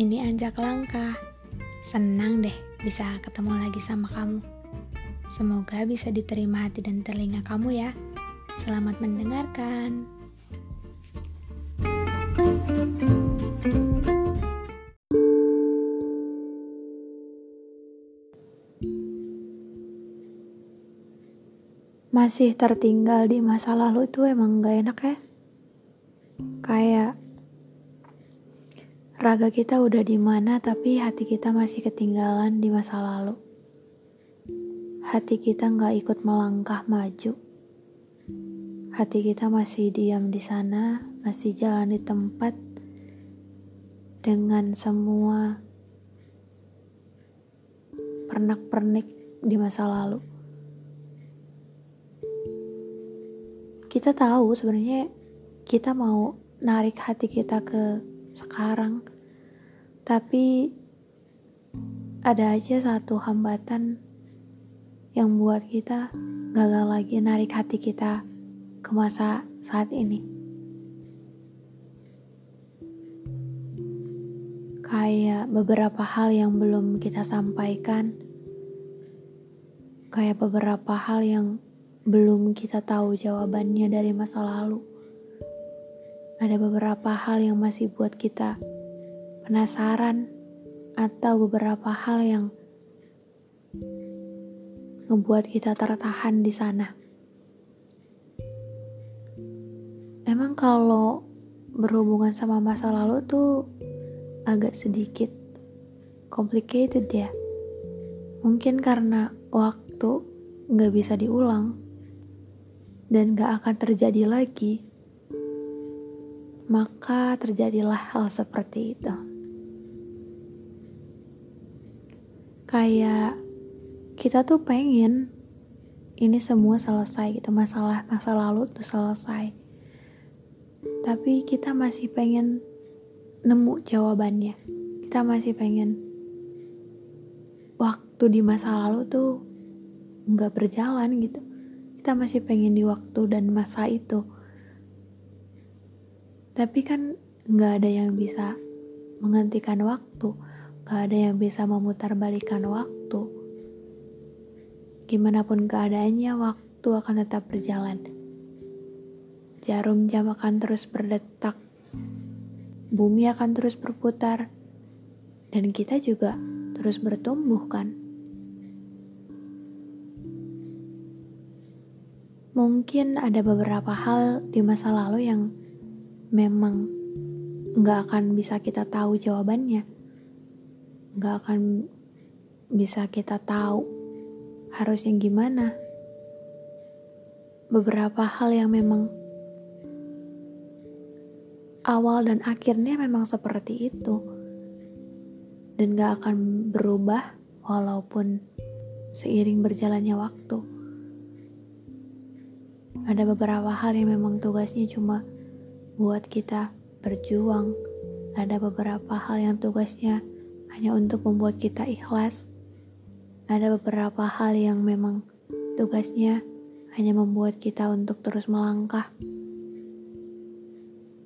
ini Anjak Langkah. Senang deh bisa ketemu lagi sama kamu. Semoga bisa diterima hati dan telinga kamu ya. Selamat mendengarkan. Masih tertinggal di masa lalu tuh emang gak enak ya? Kayak Raga kita udah di mana, tapi hati kita masih ketinggalan di masa lalu. Hati kita nggak ikut melangkah maju. Hati kita masih diam di sana, masih jalan di tempat dengan semua pernak-pernik di masa lalu. Kita tahu sebenarnya kita mau narik hati kita ke sekarang tapi ada aja satu hambatan yang buat kita gagal lagi narik hati kita ke masa saat ini. Kayak beberapa hal yang belum kita sampaikan, kayak beberapa hal yang belum kita tahu jawabannya dari masa lalu. Ada beberapa hal yang masih buat kita penasaran, atau beberapa hal yang ngebuat kita tertahan di sana. Emang kalau berhubungan sama masa lalu tuh agak sedikit complicated ya. Mungkin karena waktu nggak bisa diulang dan gak akan terjadi lagi, maka terjadilah hal seperti itu. Kayak kita tuh pengen ini semua selesai gitu. Masalah masa lalu tuh selesai. Tapi kita masih pengen nemu jawabannya. Kita masih pengen waktu di masa lalu tuh nggak berjalan gitu. Kita masih pengen di waktu dan masa itu. Tapi kan nggak ada yang bisa menghentikan waktu Gak ada yang bisa memutarbalikan waktu. Gimana pun keadaannya, waktu akan tetap berjalan. Jarum jam akan terus berdetak. Bumi akan terus berputar. Dan kita juga terus bertumbuh kan. Mungkin ada beberapa hal di masa lalu yang memang nggak akan bisa kita tahu jawabannya gak akan bisa kita tahu harusnya gimana. Beberapa hal yang memang awal dan akhirnya memang seperti itu. Dan gak akan berubah walaupun seiring berjalannya waktu. Ada beberapa hal yang memang tugasnya cuma buat kita berjuang. Ada beberapa hal yang tugasnya hanya untuk membuat kita ikhlas. Ada beberapa hal yang memang tugasnya hanya membuat kita untuk terus melangkah.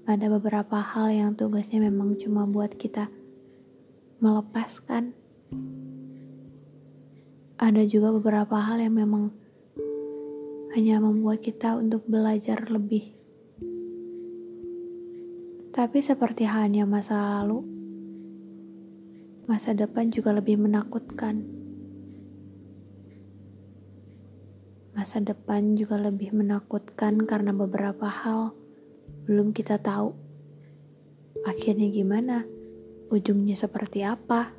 Ada beberapa hal yang tugasnya memang cuma buat kita melepaskan. Ada juga beberapa hal yang memang hanya membuat kita untuk belajar lebih. Tapi seperti halnya masa lalu, masa depan juga lebih menakutkan. Masa depan juga lebih menakutkan karena beberapa hal belum kita tahu. Akhirnya gimana? Ujungnya seperti apa?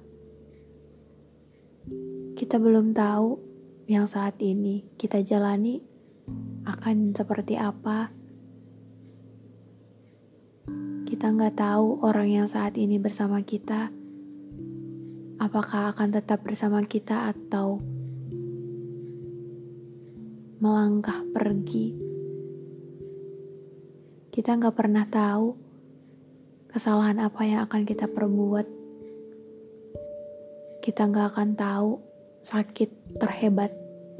Kita belum tahu yang saat ini kita jalani akan seperti apa. Kita nggak tahu orang yang saat ini bersama kita apakah akan tetap bersama kita atau melangkah pergi. Kita nggak pernah tahu kesalahan apa yang akan kita perbuat. Kita nggak akan tahu sakit terhebat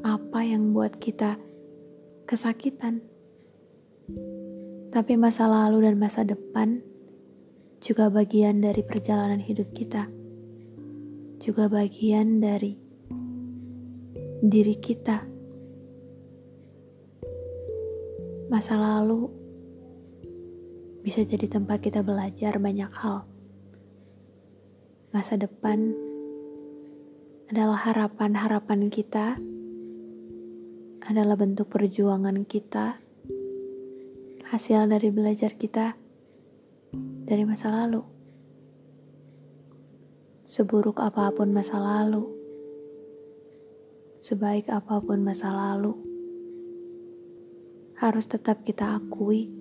apa yang buat kita kesakitan. Tapi masa lalu dan masa depan juga bagian dari perjalanan hidup kita, juga bagian dari diri kita. Masa lalu bisa jadi tempat kita belajar banyak hal. Masa depan adalah harapan-harapan kita, adalah bentuk perjuangan kita, hasil dari belajar kita dari masa lalu. Seburuk apa pun masa lalu, sebaik apa pun masa lalu, harus tetap kita akui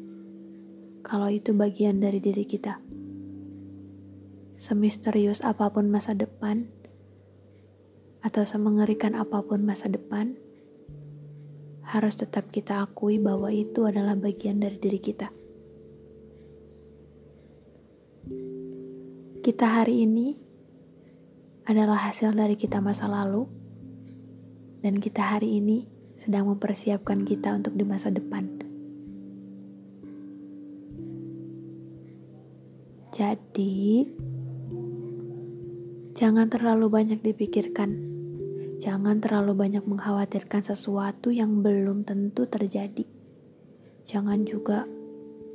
kalau itu bagian dari diri kita. Semisterius apa pun masa depan, atau semengerikan apa pun masa depan, harus tetap kita akui bahwa itu adalah bagian dari diri kita. Kita hari ini adalah hasil dari kita masa lalu, dan kita hari ini sedang mempersiapkan kita untuk di masa depan. Jadi, jangan terlalu banyak dipikirkan. Jangan terlalu banyak mengkhawatirkan sesuatu yang belum tentu terjadi. Jangan juga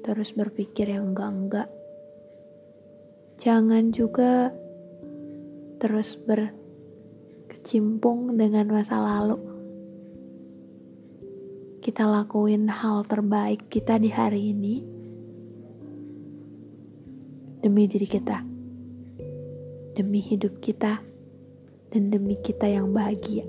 terus berpikir yang enggak-enggak Jangan juga terus berkecimpung dengan masa lalu. Kita lakuin hal terbaik kita di hari ini demi diri kita, demi hidup kita, dan demi kita yang bahagia.